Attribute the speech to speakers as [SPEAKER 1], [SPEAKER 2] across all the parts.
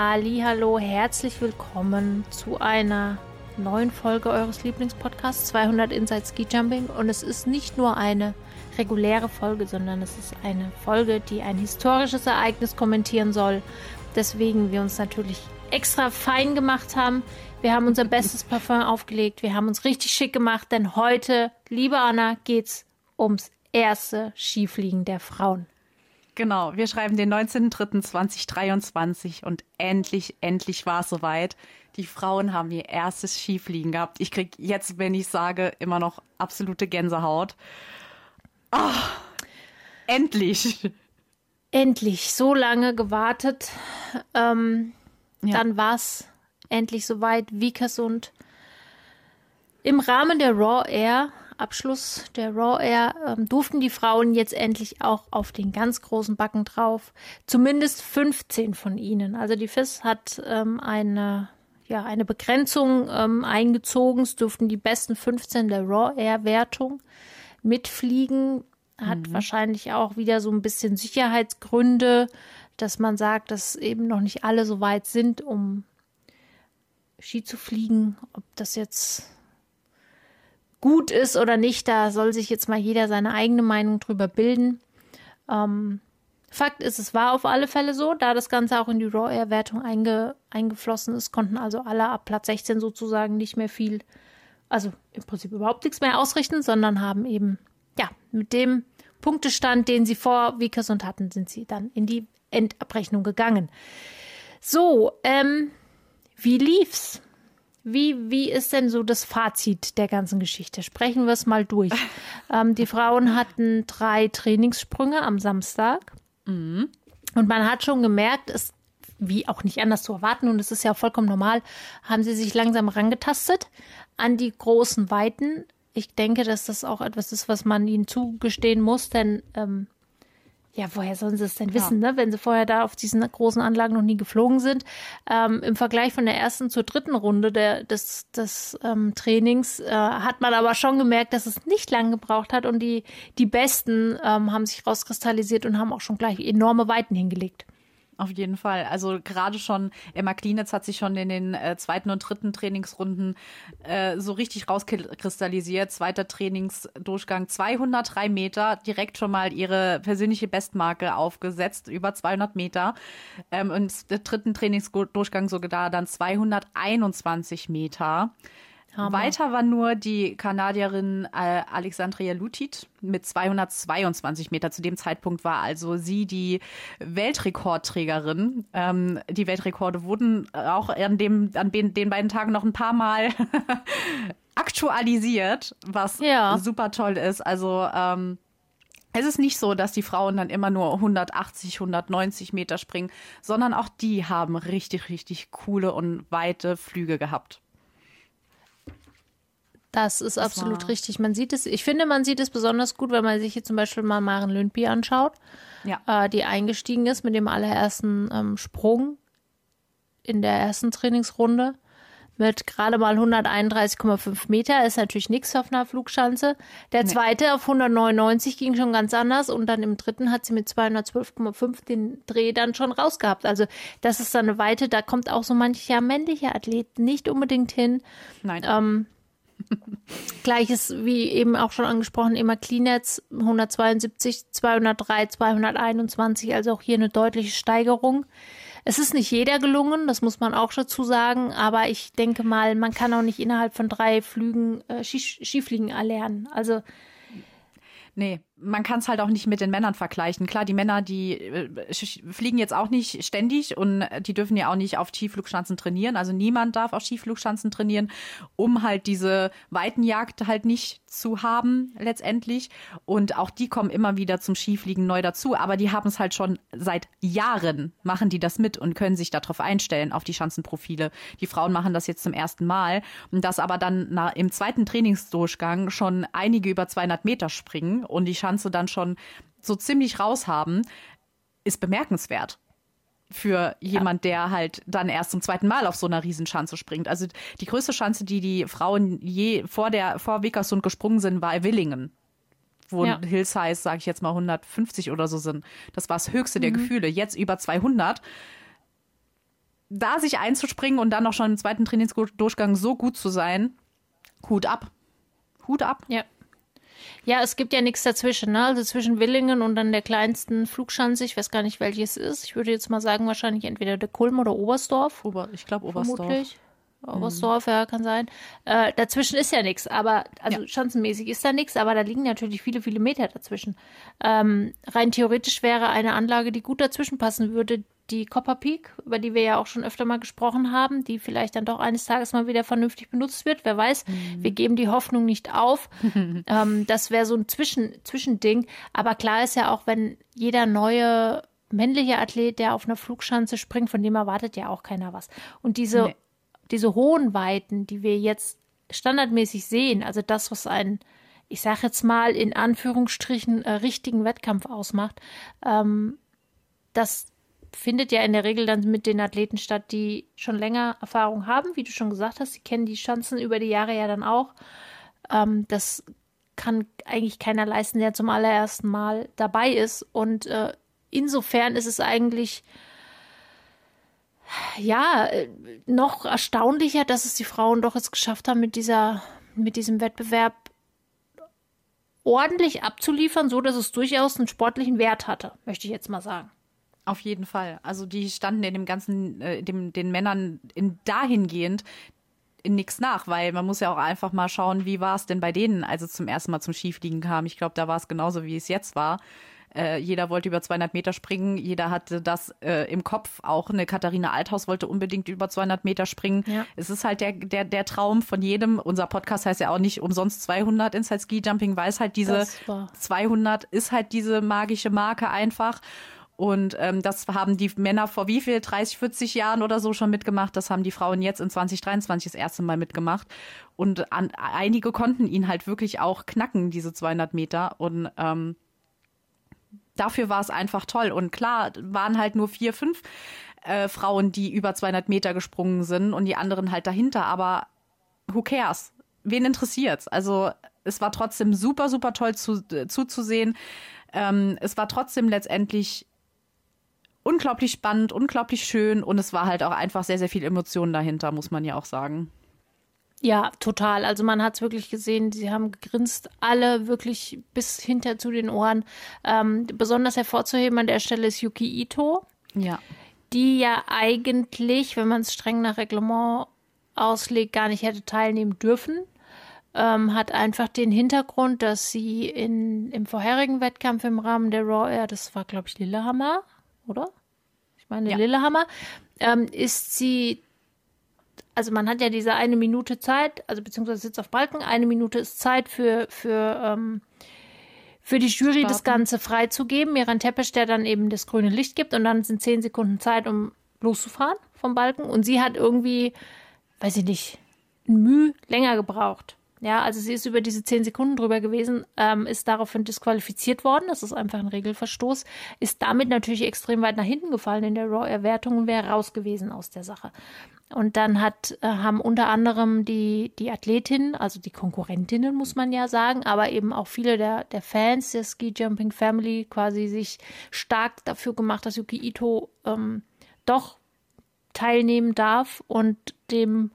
[SPEAKER 1] Hallo, herzlich willkommen zu einer neuen Folge eures Lieblingspodcasts 200 Inside Ski Jumping und es ist nicht nur eine reguläre Folge, sondern es ist eine Folge, die ein historisches Ereignis kommentieren soll. Deswegen wir uns natürlich extra fein gemacht haben. Wir haben unser bestes Parfum aufgelegt. Wir haben uns richtig schick gemacht, denn heute, liebe Anna, geht's ums erste Skifliegen der Frauen.
[SPEAKER 2] Genau, wir schreiben den 19.03.2023 und endlich, endlich war es soweit. Die Frauen haben ihr erstes Skifliegen gehabt. Ich krieg jetzt, wenn ich sage, immer noch absolute Gänsehaut. Oh, endlich.
[SPEAKER 1] Endlich, so lange gewartet. Ähm, ja. Dann war es endlich soweit. Vikersund im Rahmen der Raw Air Abschluss der Raw Air ähm, durften die Frauen jetzt endlich auch auf den ganz großen Backen drauf. Zumindest 15 von ihnen. Also die FIS hat ähm, eine, ja, eine Begrenzung ähm, eingezogen. Es durften die besten 15 der Raw Air Wertung mitfliegen. Hat mhm. wahrscheinlich auch wieder so ein bisschen Sicherheitsgründe, dass man sagt, dass eben noch nicht alle so weit sind, um Ski zu fliegen. Ob das jetzt gut ist oder nicht, da soll sich jetzt mal jeder seine eigene Meinung drüber bilden. Ähm, Fakt ist, es war auf alle Fälle so, da das Ganze auch in die Raw Air Wertung einge, eingeflossen ist, konnten also alle ab Platz 16 sozusagen nicht mehr viel, also im Prinzip überhaupt nichts mehr ausrichten, sondern haben eben, ja, mit dem Punktestand, den sie vor Vickers hatten, sind sie dann in die Endabrechnung gegangen. So, ähm, wie lief's? Wie, wie ist denn so das Fazit der ganzen Geschichte? Sprechen wir es mal durch. ähm, die Frauen hatten drei Trainingssprünge am Samstag. Mhm. Und man hat schon gemerkt, es wie auch nicht anders zu erwarten, und es ist ja vollkommen normal, haben sie sich langsam rangetastet an die großen Weiten. Ich denke, dass das auch etwas ist, was man ihnen zugestehen muss, denn ähm, ja, woher sollen sie es denn wissen, ja. ne? wenn sie vorher da auf diesen großen Anlagen noch nie geflogen sind? Ähm, Im Vergleich von der ersten zur dritten Runde der, des, des ähm, Trainings äh, hat man aber schon gemerkt, dass es nicht lang gebraucht hat und die, die Besten ähm, haben sich rauskristallisiert und haben auch schon gleich enorme Weiten hingelegt.
[SPEAKER 2] Auf jeden Fall. Also gerade schon, Emma Klinitz hat sich schon in den äh, zweiten und dritten Trainingsrunden äh, so richtig rauskristallisiert. Zweiter Trainingsdurchgang 203 Meter, direkt schon mal ihre persönliche Bestmarke aufgesetzt, über 200 Meter. Ähm, und der dritten Trainingsdurchgang sogar dann 221 Meter. Hammer. Weiter war nur die Kanadierin äh, Alexandria Lutit mit 222 Meter. Zu dem Zeitpunkt war also sie die Weltrekordträgerin. Ähm, die Weltrekorde wurden auch an, dem, an den, den beiden Tagen noch ein paar Mal aktualisiert, was ja. super toll ist. Also ähm, es ist nicht so, dass die Frauen dann immer nur 180, 190 Meter springen, sondern auch die haben richtig, richtig coole und weite Flüge gehabt.
[SPEAKER 1] Das ist das absolut richtig. Man sieht es, ich finde, man sieht es besonders gut, wenn man sich hier zum Beispiel mal Maren Lündby anschaut, ja. äh, die eingestiegen ist mit dem allerersten ähm, Sprung in der ersten Trainingsrunde mit gerade mal 131,5 Meter. Ist natürlich nichts auf einer Flugschanze. Der nee. zweite auf 199 ging schon ganz anders und dann im dritten hat sie mit 212,5 den Dreh dann schon rausgehabt. Also das ist dann eine Weite, da kommt auch so mancher männlicher Athlet nicht unbedingt hin.
[SPEAKER 2] Nein. Ähm,
[SPEAKER 1] Gleiches wie eben auch schon angesprochen, immer Cleanets 172, 203, 221, also auch hier eine deutliche Steigerung. Es ist nicht jeder gelungen, das muss man auch dazu sagen, aber ich denke mal, man kann auch nicht innerhalb von drei Flügen äh, Skifliegen erlernen. Also
[SPEAKER 2] Nee, man kann es halt auch nicht mit den Männern vergleichen. Klar, die Männer, die äh, fliegen jetzt auch nicht ständig und die dürfen ja auch nicht auf Skiflugschanzen trainieren. Also niemand darf auf Skiflugschanzen trainieren, um halt diese Weitenjagd halt nicht zu haben letztendlich. Und auch die kommen immer wieder zum Skifliegen neu dazu. Aber die haben es halt schon seit Jahren, machen die das mit und können sich darauf einstellen, auf die Schanzenprofile. Die Frauen machen das jetzt zum ersten Mal. Und das aber dann na, im zweiten Trainingsdurchgang schon einige über 200 Meter springen und die Schanze dann schon so ziemlich raus haben, ist bemerkenswert für jemand, ja. der halt dann erst zum zweiten Mal auf so einer Riesenschanze springt. Also die größte Schanze, die die Frauen je vor der vor Wickersund gesprungen sind, war Willingen wo ja. Hillsize, sage ich jetzt mal 150 oder so sind. Das war das höchste mhm. der Gefühle. Jetzt über 200. da sich einzuspringen und dann noch schon im zweiten Trainingsdurchgang so gut zu sein, Hut ab. Hut ab.
[SPEAKER 1] Ja. Ja, es gibt ja nichts dazwischen, ne? Also zwischen Willingen und dann der kleinsten Flugschanze, ich weiß gar nicht, welches ist. Ich würde jetzt mal sagen, wahrscheinlich entweder der Kulm oder Oberstdorf.
[SPEAKER 2] Ober, ich glaube Oberstdorf.
[SPEAKER 1] Vermutlich. Oberstdorf, mhm. ja, kann sein. Äh, dazwischen ist ja nichts, aber, also ja. schanzenmäßig ist da nichts, aber da liegen natürlich viele, viele Meter dazwischen. Ähm, rein theoretisch wäre eine Anlage, die gut dazwischen passen würde, die Copper Peak, über die wir ja auch schon öfter mal gesprochen haben, die vielleicht dann doch eines Tages mal wieder vernünftig benutzt wird. Wer weiß, mhm. wir geben die Hoffnung nicht auf. ähm, das wäre so ein Zwischen Zwischending. Aber klar ist ja auch, wenn jeder neue männliche Athlet, der auf einer Flugschanze springt, von dem erwartet ja auch keiner was. Und diese, nee. Diese hohen Weiten, die wir jetzt standardmäßig sehen, also das, was ein ich sage jetzt mal in Anführungsstrichen äh, richtigen Wettkampf ausmacht, ähm, das findet ja in der Regel dann mit den Athleten statt, die schon länger Erfahrung haben, wie du schon gesagt hast. Sie kennen die Chancen über die Jahre ja dann auch. Ähm, das kann eigentlich keiner leisten, der zum allerersten Mal dabei ist. Und äh, insofern ist es eigentlich ja noch erstaunlicher, dass es die Frauen doch jetzt geschafft haben, mit dieser, mit diesem Wettbewerb ordentlich abzuliefern, so dass es durchaus einen sportlichen Wert hatte, möchte ich jetzt mal sagen.
[SPEAKER 2] Auf jeden Fall. Also die standen in dem ganzen, äh, dem, den Männern in dahingehend in nichts nach, weil man muss ja auch einfach mal schauen, wie war es denn bei denen, als es zum ersten Mal zum Skifliegen kam. Ich glaube, da war es genauso, wie es jetzt war. Äh, jeder wollte über 200 Meter springen, jeder hatte das äh, im Kopf. Auch eine Katharina Althaus wollte unbedingt über 200 Meter springen. Ja. Es ist halt der, der, der Traum von jedem. Unser Podcast heißt ja auch nicht umsonst 200 Inside Ski Jumping, weil es halt diese 200 ist halt diese magische Marke einfach. Und ähm, das haben die Männer vor wie viel, 30, 40 Jahren oder so schon mitgemacht. Das haben die Frauen jetzt in 2023 das erste Mal mitgemacht. Und an, einige konnten ihn halt wirklich auch knacken, diese 200 Meter. Und ähm, dafür war es einfach toll. Und klar, waren halt nur vier, fünf äh, Frauen, die über 200 Meter gesprungen sind und die anderen halt dahinter. Aber who cares? Wen interessiert's? Also es war trotzdem super, super toll zu, äh, zuzusehen. Ähm, es war trotzdem letztendlich unglaublich spannend, unglaublich schön und es war halt auch einfach sehr, sehr viel Emotionen dahinter, muss man ja auch sagen.
[SPEAKER 1] Ja, total. Also man hat es wirklich gesehen, sie haben gegrinst, alle wirklich bis hinter zu den Ohren. Ähm, besonders hervorzuheben an der Stelle ist Yuki Ito.
[SPEAKER 2] Ja.
[SPEAKER 1] Die ja eigentlich, wenn man es streng nach Reglement auslegt, gar nicht hätte teilnehmen dürfen. Ähm, hat einfach den Hintergrund, dass sie in, im vorherigen Wettkampf im Rahmen der Raw Air, das war glaube ich Lillehammer, oder? Ich meine, ja. Lillehammer, ähm, ist sie, also man hat ja diese eine Minute Zeit, also beziehungsweise sitzt auf Balken, eine Minute ist Zeit für, für, ähm, für die Jury Starten. das Ganze freizugeben. Miran Teppich, der dann eben das grüne Licht gibt und dann sind zehn Sekunden Zeit, um loszufahren vom Balken. Und sie hat irgendwie, weiß ich nicht, ein Mühe länger gebraucht. Ja, also sie ist über diese zehn Sekunden drüber gewesen, ähm, ist daraufhin disqualifiziert worden. Das ist einfach ein Regelverstoß. Ist damit natürlich extrem weit nach hinten gefallen in der Raw-Erwertung und wäre raus gewesen aus der Sache. Und dann hat, äh, haben unter anderem die, die Athletinnen, also die Konkurrentinnen, muss man ja sagen, aber eben auch viele der, der Fans der Ski Jumping Family quasi sich stark dafür gemacht, dass Yuki Ito ähm, doch teilnehmen darf. Und dem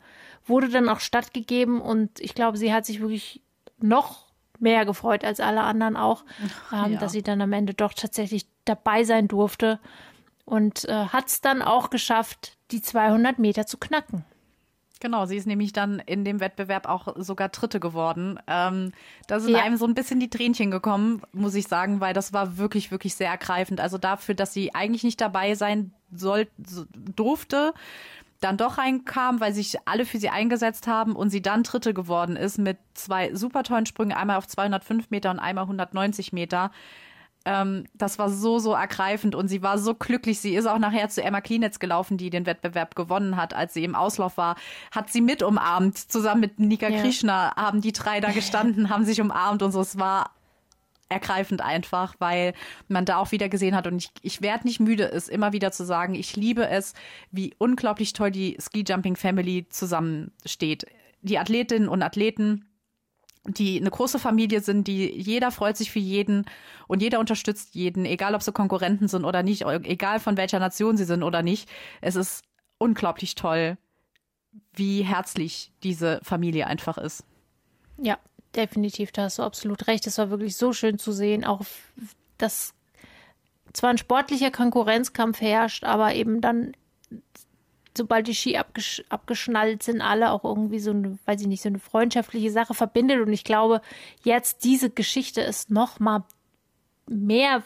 [SPEAKER 1] wurde dann auch stattgegeben. Und ich glaube, sie hat sich wirklich noch mehr gefreut als alle anderen auch, ähm, ja. dass sie dann am Ende doch tatsächlich dabei sein durfte. Und äh, hat es dann auch geschafft, die 200 Meter zu knacken.
[SPEAKER 2] Genau, sie ist nämlich dann in dem Wettbewerb auch sogar Dritte geworden. Ähm, da sind ja. einem so ein bisschen die Tränchen gekommen, muss ich sagen, weil das war wirklich, wirklich sehr ergreifend. Also dafür, dass sie eigentlich nicht dabei sein soll, durfte, dann doch reinkam, weil sich alle für sie eingesetzt haben und sie dann Dritte geworden ist mit zwei super tollen Sprüngen, einmal auf 205 Meter und einmal 190 Meter. Ähm, das war so, so ergreifend und sie war so glücklich. Sie ist auch nachher zu Emma Klinetz gelaufen, die den Wettbewerb gewonnen hat, als sie im Auslauf war. Hat sie mit umarmt, zusammen mit Nika ja. Krishna haben die drei da gestanden, haben sich umarmt und so. Es war ergreifend einfach, weil man da auch wieder gesehen hat und ich, ich werde nicht müde, es immer wieder zu sagen, ich liebe es, wie unglaublich toll die Ski Jumping Family zusammensteht. Die Athletinnen und Athleten, die eine große Familie sind, die jeder freut sich für jeden und jeder unterstützt jeden, egal ob sie Konkurrenten sind oder nicht, egal von welcher Nation sie sind oder nicht. Es ist unglaublich toll, wie herzlich diese Familie einfach ist.
[SPEAKER 1] Ja, definitiv, da hast du absolut recht. Es war wirklich so schön zu sehen, auch dass zwar ein sportlicher Konkurrenzkampf herrscht, aber eben dann, sobald die Ski abgesch abgeschnallt sind, alle auch irgendwie so eine, weiß ich nicht, so eine freundschaftliche Sache verbindet. Und ich glaube, jetzt diese Geschichte ist noch mal mehr,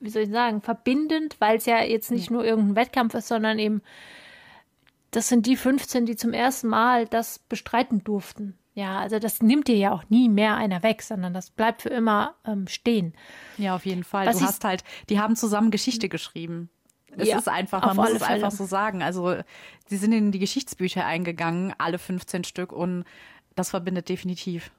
[SPEAKER 1] wie soll ich sagen, verbindend, weil es ja jetzt nicht nur irgendein Wettkampf ist, sondern eben, das sind die 15, die zum ersten Mal das bestreiten durften. Ja, also das nimmt dir ja auch nie mehr einer weg, sondern das bleibt für immer ähm, stehen.
[SPEAKER 2] Ja, auf jeden Fall. Was du hast halt, die haben zusammen Geschichte geschrieben. Es ja, ist einfach, man muss es Fälle. einfach so sagen. Also, sie sind in die Geschichtsbücher eingegangen, alle 15 Stück, und das verbindet definitiv.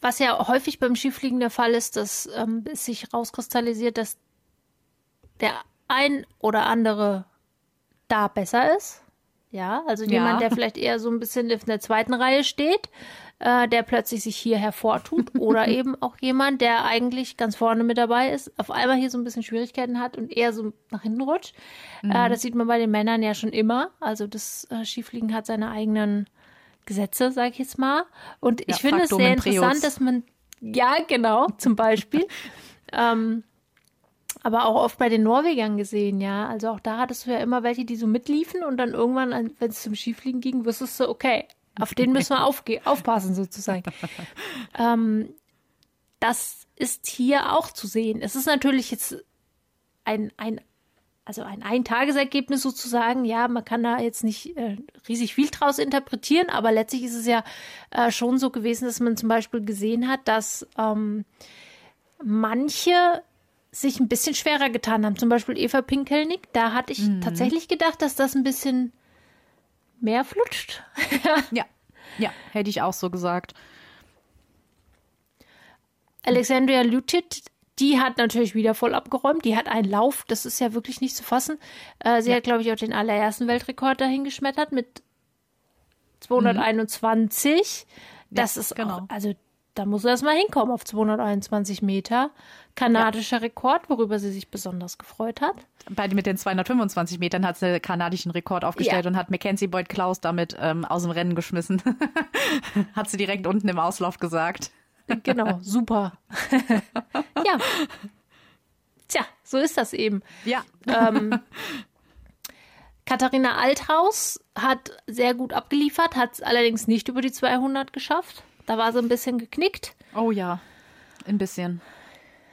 [SPEAKER 1] Was ja häufig beim Skifliegen der Fall ist, dass ähm, es sich rauskristallisiert, dass der ein oder andere da besser ist ja, also ja. jemand, der vielleicht eher so ein bisschen in der zweiten Reihe steht, äh, der plötzlich sich hier hervortut. Oder eben auch jemand, der eigentlich ganz vorne mit dabei ist, auf einmal hier so ein bisschen Schwierigkeiten hat und eher so nach hinten rutscht. Äh, mhm. Äh, das sieht man bei den Männern ja schon immer. Also das äh, Skifliegen hat seine eigenen Gesetze, sag ich jetzt mal. Und ich ja, finde es sehr interessant, dass man, ja, genau, zum Beispiel. ähm, aber auch oft bei den Norwegern gesehen, ja. Also auch da hattest du ja immer welche, die so mitliefen und dann irgendwann, wenn es zum Skifliegen ging, wusstest du, okay, auf den müssen wir aufpassen sozusagen. ähm, das ist hier auch zu sehen. Es ist natürlich jetzt ein, ein also ein Eintagesergebnis sozusagen. Ja, man kann da jetzt nicht äh, riesig viel draus interpretieren, aber letztlich ist es ja äh, schon so gewesen, dass man zum Beispiel gesehen hat, dass ähm, manche sich ein bisschen schwerer getan haben. Zum Beispiel Eva Pinkelnick, da hatte ich mhm. tatsächlich gedacht, dass das ein bisschen mehr flutscht.
[SPEAKER 2] ja, ja, hätte ich auch so gesagt.
[SPEAKER 1] Alexandria Lutit, die hat natürlich wieder voll abgeräumt. Die hat einen Lauf, das ist ja wirklich nicht zu fassen. Äh, sie ja. hat, glaube ich, auch den allerersten Weltrekord dahin geschmettert mit 221. Mhm. Das ja, ist genau. auch, also da muss er erstmal hinkommen auf 221 Meter. Kanadischer ja. Rekord, worüber sie sich besonders gefreut hat.
[SPEAKER 2] Bei, mit den 225 Metern hat sie den kanadischen Rekord aufgestellt ja. und hat Mackenzie Boyd Klaus damit ähm, aus dem Rennen geschmissen. hat sie direkt unten im Auslauf gesagt.
[SPEAKER 1] Genau, super. ja. Tja, so ist das eben.
[SPEAKER 2] Ja.
[SPEAKER 1] Ähm, Katharina Althaus hat sehr gut abgeliefert, hat es allerdings nicht über die 200 geschafft. Da war so ein bisschen geknickt.
[SPEAKER 2] Oh ja, ein bisschen.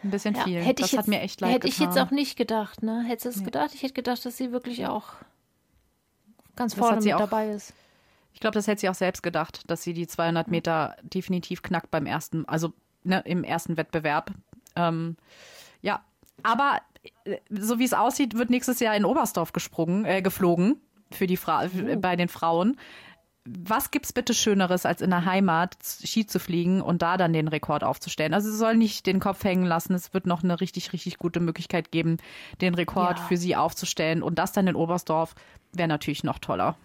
[SPEAKER 2] Ein bisschen ja, viel.
[SPEAKER 1] Hätte
[SPEAKER 2] das
[SPEAKER 1] ich
[SPEAKER 2] hat
[SPEAKER 1] jetzt,
[SPEAKER 2] mir echt leid
[SPEAKER 1] Hätte
[SPEAKER 2] getan.
[SPEAKER 1] ich jetzt auch nicht gedacht, ne? Hättest du es ja. gedacht? Ich hätte gedacht, dass sie wirklich auch ganz vorne mit auch, dabei ist.
[SPEAKER 2] Ich glaube, das hätte sie auch selbst gedacht, dass sie die 200 Meter definitiv knackt beim ersten, also ne, im ersten Wettbewerb. Ähm, ja, aber äh, so wie es aussieht, wird nächstes Jahr in Oberstdorf gesprungen, äh, geflogen für die Fra oh. bei den Frauen was gibt's bitte Schöneres, als in der Heimat Ski zu fliegen und da dann den Rekord aufzustellen? Also sie soll nicht den Kopf hängen lassen. Es wird noch eine richtig, richtig gute Möglichkeit geben, den Rekord ja. für sie aufzustellen. Und das dann in Oberstdorf wäre natürlich noch toller.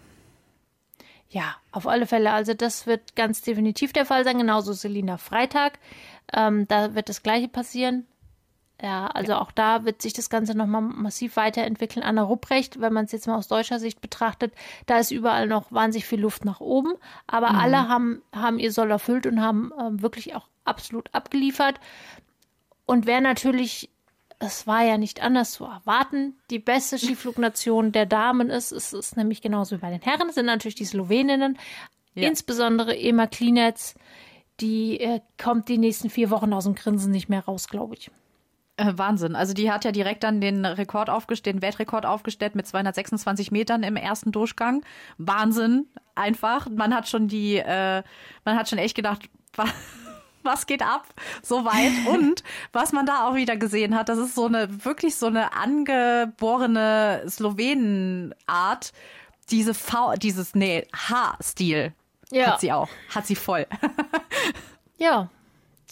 [SPEAKER 1] Ja, auf alle Fälle. Also das wird ganz definitiv der Fall sein. Genauso Selina Freitag. Ähm, da wird das Gleiche passieren. Ja, also ja. auch da wird sich das Ganze nochmal massiv weiterentwickeln. Anna Rupprecht, wenn man es jetzt mal aus deutscher Sicht betrachtet, da ist überall noch wahnsinnig viel Luft nach oben. Aber mhm. alle haben, haben ihr Soll erfüllt und haben ähm, wirklich auch absolut abgeliefert. Und wer natürlich, es war ja nicht anders zu erwarten, die beste Skiflugnation der Damen ist, ist, ist nämlich genauso wie bei den Herren, sind natürlich die Sloweninnen, ja. insbesondere Ema Klinetz, die äh, kommt die nächsten vier Wochen aus dem Grinsen nicht mehr raus, glaube ich.
[SPEAKER 2] Äh, Wahnsinn. Also die hat ja direkt dann den Rekord aufgestellt, den Weltrekord aufgestellt mit 226 Metern im ersten Durchgang. Wahnsinn, einfach. Man hat schon die, äh, man hat schon echt gedacht, was geht ab so weit und was man da auch wieder gesehen hat, das ist so eine wirklich so eine angeborene Slowenenart, diese V, dieses nee H-Stil ja. hat sie auch, hat sie voll.
[SPEAKER 1] ja,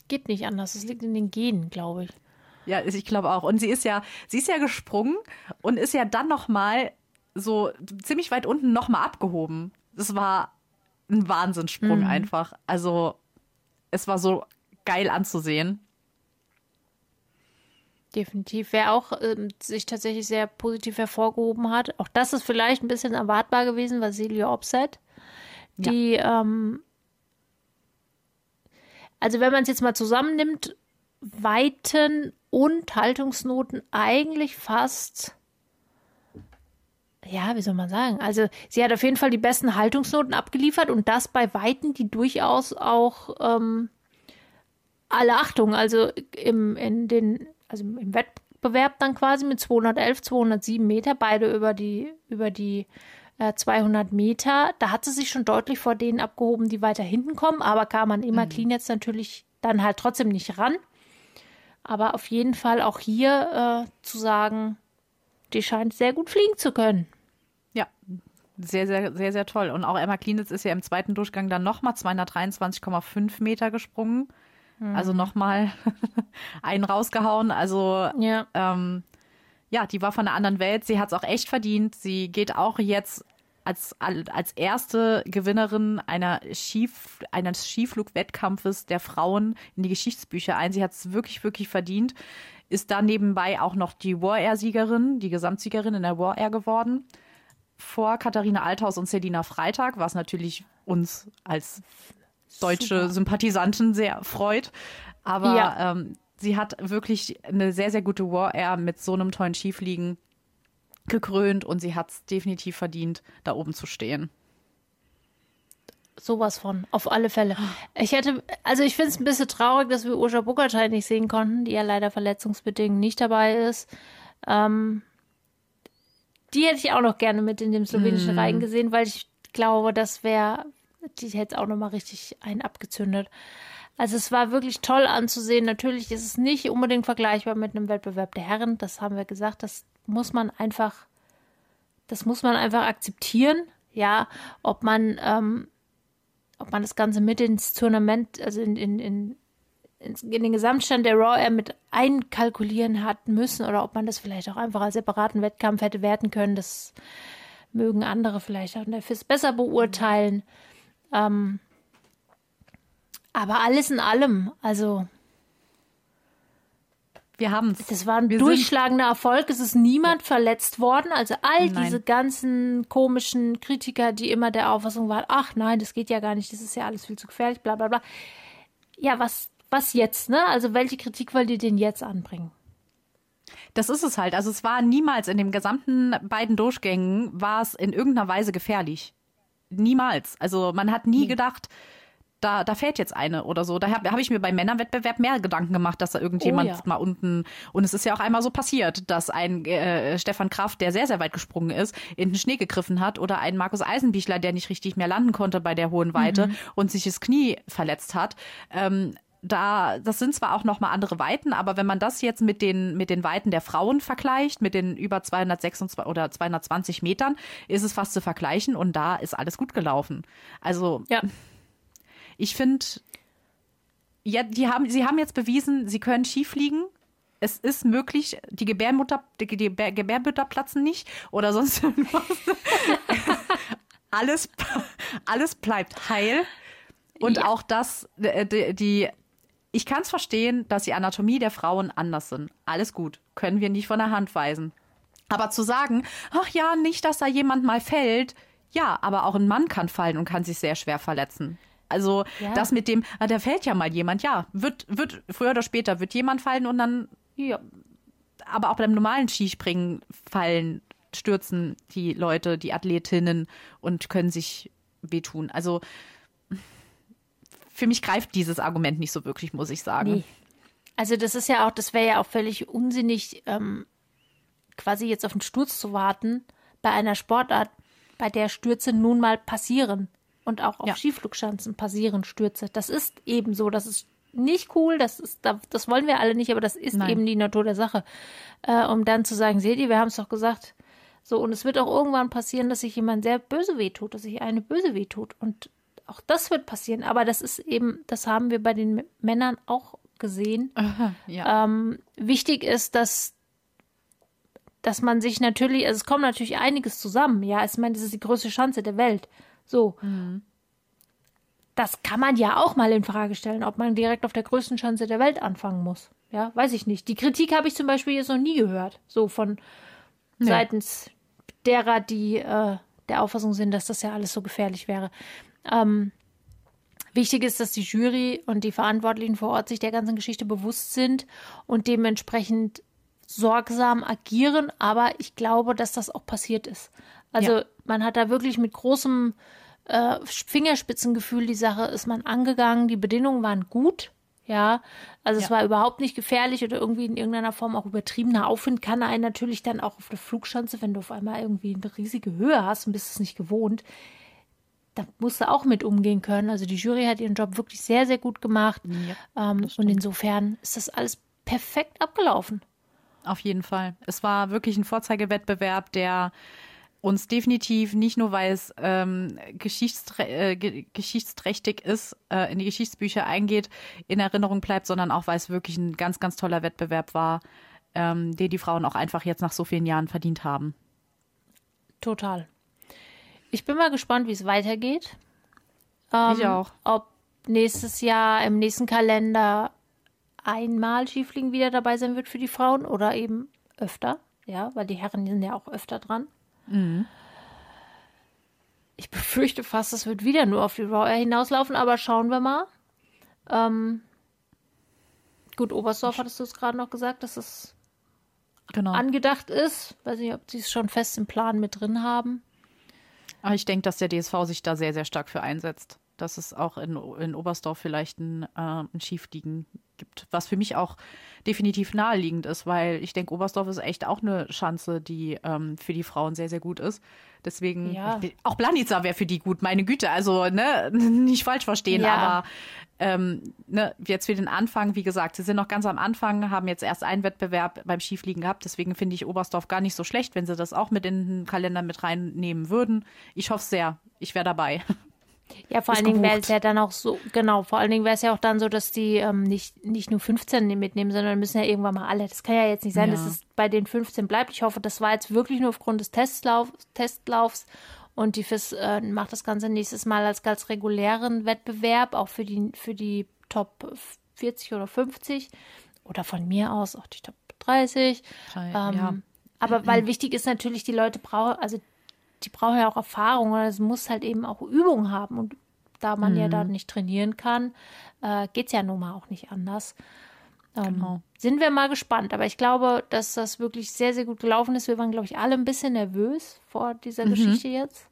[SPEAKER 1] geht nicht anders. Es liegt in den Genen, glaube ich.
[SPEAKER 2] Ja, ich glaube auch. Und sie ist ja, sie ist ja gesprungen und ist ja dann noch mal so ziemlich weit unten noch mal abgehoben. Das war ein Wahnsinnssprung mhm. einfach. Also es war so geil anzusehen.
[SPEAKER 1] Definitiv. Wer auch ähm, sich tatsächlich sehr positiv hervorgehoben hat, auch das ist vielleicht ein bisschen erwartbar gewesen, war Celia Opset, die, ja. ähm, also wenn man es jetzt mal zusammennimmt, Weiten und Haltungsnoten eigentlich fast, ja, wie soll man sagen? Also sie hat auf jeden Fall die besten Haltungsnoten abgeliefert und das bei Weiten, die durchaus auch ähm, alle Achtung, also im, in den, also im Wettbewerb dann quasi mit 211, 207 Meter, beide über die, über die äh, 200 Meter. Da hat sie sich schon deutlich vor denen abgehoben, die weiter hinten kommen, aber kam man immer mhm. clean jetzt natürlich dann halt trotzdem nicht ran. Aber auf jeden Fall auch hier äh, zu sagen, die scheint sehr gut fliegen zu können.
[SPEAKER 2] Ja, sehr, sehr, sehr, sehr toll. Und auch Emma Klinitz ist ja im zweiten Durchgang dann nochmal 223,5 Meter gesprungen. Mhm. Also nochmal einen rausgehauen. Also ja. Ähm, ja, die war von einer anderen Welt. Sie hat es auch echt verdient. Sie geht auch jetzt als, als erste Gewinnerin einer Skif, eines Skiflugwettkampfes der Frauen in die Geschichtsbücher ein. Sie hat es wirklich, wirklich verdient. Ist da nebenbei auch noch die War Air-Siegerin, die Gesamtsiegerin in der War Air geworden. Vor Katharina Althaus und Selina Freitag, was natürlich uns als deutsche Super. Sympathisanten sehr freut. Aber ja. ähm, sie hat wirklich eine sehr, sehr gute War Air mit so einem tollen Skifliegen gekrönt und sie hat es definitiv verdient, da oben zu stehen.
[SPEAKER 1] Sowas von, auf alle Fälle. Ich hätte, also ich finde es ein bisschen traurig, dass wir Ursula Buckertschein nicht sehen konnten, die ja leider verletzungsbedingt nicht dabei ist. Ähm, die hätte ich auch noch gerne mit in dem slowenischen mm. Reihen gesehen, weil ich glaube, das wäre, die hätte auch noch mal richtig einen abgezündet. Also es war wirklich toll anzusehen. Natürlich ist es nicht unbedingt vergleichbar mit einem Wettbewerb der Herren. Das haben wir gesagt. Das muss man einfach, das muss man einfach akzeptieren. Ja, ob man, ähm, ob man das Ganze mit ins Tournament, also in, in, in, in den Gesamtstand der Raw Air mit einkalkulieren hat müssen oder ob man das vielleicht auch einfach als separaten Wettkampf hätte werten können. Das mögen andere vielleicht auch in der FIS besser beurteilen. Ähm, aber alles in allem, also
[SPEAKER 2] wir haben es.
[SPEAKER 1] Das war ein wir durchschlagender Erfolg. Es ist niemand ja. verletzt worden. Also all nein. diese ganzen komischen Kritiker, die immer der Auffassung waren, ach nein, das geht ja gar nicht, das ist ja alles viel zu gefährlich, bla bla bla. Ja, was, was jetzt, ne? Also welche Kritik wollt ihr denn jetzt anbringen?
[SPEAKER 2] Das ist es halt. Also es war niemals in den gesamten beiden Durchgängen war es in irgendeiner Weise gefährlich. Niemals. Also man hat nie nee. gedacht, da, da fällt jetzt eine oder so. Da habe hab ich mir beim Männerwettbewerb mehr Gedanken gemacht, dass da irgendjemand oh, ja. mal unten. Und es ist ja auch einmal so passiert, dass ein äh, Stefan Kraft, der sehr, sehr weit gesprungen ist, in den Schnee gegriffen hat oder ein Markus Eisenbichler, der nicht richtig mehr landen konnte bei der hohen Weite mhm. und sich das Knie verletzt hat. Ähm, da, das sind zwar auch nochmal andere Weiten, aber wenn man das jetzt mit den, mit den Weiten der Frauen vergleicht, mit den über 226 oder 220 Metern, ist es fast zu vergleichen und da ist alles gut gelaufen. Also, ja. Ich finde, ja, die haben, sie haben jetzt bewiesen, sie können schief fliegen. Es ist möglich, die Gebärmutter, die, die Gebärmutter platzen nicht oder sonst irgendwas. alles, alles bleibt heil. Und ja. auch das, äh, die, die ich kann es verstehen, dass die Anatomie der Frauen anders sind. Alles gut, können wir nicht von der Hand weisen. Aber zu sagen, ach ja, nicht, dass da jemand mal fällt, ja, aber auch ein Mann kann fallen und kann sich sehr schwer verletzen. Also ja. das mit dem, ah, da fällt ja mal jemand, ja, wird, wird, früher oder später wird jemand fallen und dann, ja, aber auch beim normalen Skispringen fallen, stürzen die Leute, die Athletinnen und können sich wehtun. Also für mich greift dieses Argument nicht so wirklich, muss ich sagen. Nee.
[SPEAKER 1] Also das ist ja auch, das wäre ja auch völlig unsinnig, ähm, quasi jetzt auf den Sturz zu warten bei einer Sportart, bei der Stürze nun mal passieren und auch auf ja. Skiflugschanzen passieren Stürze. Das ist eben so, das ist nicht cool, das ist, das wollen wir alle nicht, aber das ist Nein. eben die Natur der Sache. Äh, um dann zu sagen, seht ihr, wir haben es doch gesagt. So, und es wird auch irgendwann passieren, dass sich jemand sehr böse wehtut, dass sich eine böse wehtut. Und auch das wird passieren. Aber das ist eben, das haben wir bei den Männern auch gesehen. Aha, ja. ähm, wichtig ist, dass dass man sich natürlich, also es kommt natürlich einiges zusammen. Ja, ich meine, das ist die größte Chance der Welt. So. Mhm. Das kann man ja auch mal in Frage stellen, ob man direkt auf der größten Chance der Welt anfangen muss. Ja, weiß ich nicht. Die Kritik habe ich zum Beispiel jetzt noch nie gehört. So von nee. seitens derer, die äh, der Auffassung sind, dass das ja alles so gefährlich wäre. Ähm, wichtig ist, dass die Jury und die Verantwortlichen vor Ort sich der ganzen Geschichte bewusst sind und dementsprechend sorgsam agieren. Aber ich glaube, dass das auch passiert ist. Also ja. man hat da wirklich mit großem äh, Fingerspitzengefühl die Sache ist man angegangen. Die Bedingungen waren gut. Ja, also ja. es war überhaupt nicht gefährlich oder irgendwie in irgendeiner Form auch übertriebener Aufwind kann einen natürlich dann auch auf der Flugschanze, wenn du auf einmal irgendwie eine riesige Höhe hast und bist es nicht gewohnt, da musst du auch mit umgehen können. Also die Jury hat ihren Job wirklich sehr, sehr gut gemacht. Ja, ähm, und insofern ist das alles perfekt abgelaufen.
[SPEAKER 2] Auf jeden Fall. Es war wirklich ein Vorzeigewettbewerb, der uns definitiv nicht nur, weil es ähm, geschichtsträ äh, geschichtsträchtig ist, äh, in die Geschichtsbücher eingeht, in Erinnerung bleibt, sondern auch, weil es wirklich ein ganz, ganz toller Wettbewerb war, ähm, den die Frauen auch einfach jetzt nach so vielen Jahren verdient haben.
[SPEAKER 1] Total. Ich bin mal gespannt, wie es weitergeht.
[SPEAKER 2] Ähm, ich auch.
[SPEAKER 1] Ob nächstes Jahr im nächsten Kalender einmal Schiefliegen wieder dabei sein wird für die Frauen oder eben öfter. Ja, weil die Herren sind ja auch öfter dran. Mhm. Ich befürchte fast, es wird wieder nur auf die Raw hinauslaufen, aber schauen wir mal. Ähm, gut, Oberstdorf hattest du es gerade noch gesagt, dass es genau. angedacht ist. Weiß nicht, ob sie es schon fest im Plan mit drin haben.
[SPEAKER 2] Aber ich denke, dass der DSV sich da sehr, sehr stark für einsetzt. Dass es auch in, in Oberstdorf vielleicht ein, äh, ein Schiefliegen gibt, was für mich auch definitiv naheliegend ist, weil ich denke, Oberstdorf ist echt auch eine Chance, die ähm, für die Frauen sehr, sehr gut ist. Deswegen, ja. auch Planica wäre für die gut, meine Güte. Also, ne, nicht falsch verstehen, ja. aber ähm, ne, jetzt für den Anfang, wie gesagt, sie sind noch ganz am Anfang, haben jetzt erst einen Wettbewerb beim Skifliegen gehabt. Deswegen finde ich Oberstdorf gar nicht so schlecht, wenn sie das auch mit in den Kalender mit reinnehmen würden. Ich hoffe sehr. Ich wäre dabei.
[SPEAKER 1] Ja, vor allen Dingen wäre es ja dann auch so, genau, vor allen Dingen wäre es ja auch dann so, dass die ähm, nicht, nicht nur 15 mitnehmen, sondern müssen ja irgendwann mal alle. Das kann ja jetzt nicht sein, ja. dass es bei den 15 bleibt. Ich hoffe, das war jetzt wirklich nur aufgrund des Testlauf, Testlaufs und die FIS äh, macht das Ganze nächstes Mal als ganz regulären Wettbewerb, auch für die, für die Top 40 oder 50 oder von mir aus auch die Top 30. Ähm, ja. Aber weil wichtig ist natürlich, die Leute brauchen, also die brauchen ja auch Erfahrung oder es muss halt eben auch Übung haben. Und da man mhm. ja da nicht trainieren kann, äh, geht es ja nun mal auch nicht anders. Ähm, genau. Sind wir mal gespannt. Aber ich glaube, dass das wirklich sehr, sehr gut gelaufen ist. Wir waren, glaube ich, alle ein bisschen nervös vor dieser mhm. Geschichte jetzt.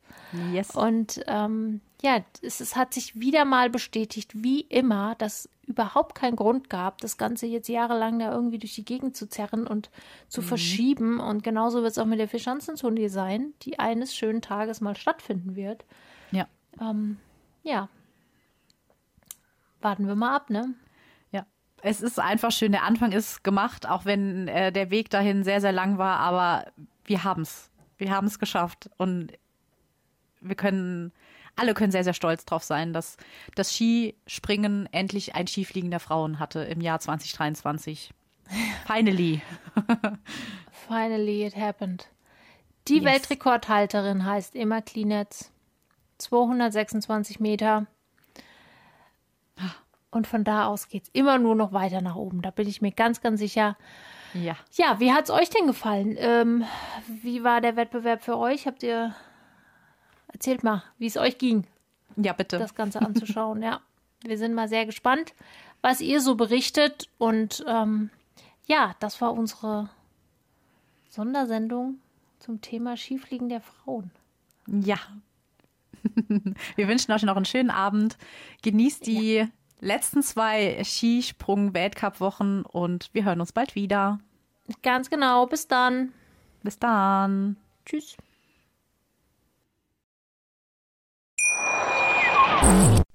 [SPEAKER 1] Yes. Und ähm, ja, es, es, hat sich wieder mal bestätigt, wie immer, dass überhaupt keinen Grund gab, das Ganze jetzt jahrelang da irgendwie durch die Gegend zu zerren und zu mhm. verschieben. Und genauso wird es auch mit der Vierschanzentournee sein, die eines schönen Tages mal stattfinden wird.
[SPEAKER 2] Ja.
[SPEAKER 1] Ähm, ja. Warten wir mal ab, ne?
[SPEAKER 2] Ja. Es ist einfach schön. Der Anfang ist gemacht, auch wenn äh, der Weg dahin sehr, sehr lang war, aber wir haben es. Wir haben es geschafft. Und wir können alle können sehr, sehr stolz drauf sein, dass das Skispringen endlich ein Skifliegen der Frauen hatte im Jahr 2023. Finally.
[SPEAKER 1] Finally, it happened. Die yes. Weltrekordhalterin heißt Emma Klinetz. 226 Meter. Und von da aus geht es immer nur noch weiter nach oben. Da bin ich mir ganz, ganz sicher.
[SPEAKER 2] Ja.
[SPEAKER 1] Ja, wie hat es euch denn gefallen? Ähm, wie war der Wettbewerb für euch? Habt ihr Erzählt mal, wie es euch ging.
[SPEAKER 2] Ja, bitte.
[SPEAKER 1] Das Ganze anzuschauen, ja. Wir sind mal sehr gespannt, was ihr so berichtet. Und ähm, ja, das war unsere Sondersendung zum Thema Skifliegen der Frauen.
[SPEAKER 2] Ja. Wir wünschen euch noch einen schönen Abend. Genießt die ja. letzten zwei Skisprung-Weltcup-Wochen und wir hören uns bald wieder.
[SPEAKER 1] Ganz genau. Bis dann.
[SPEAKER 2] Bis dann.
[SPEAKER 1] Tschüss.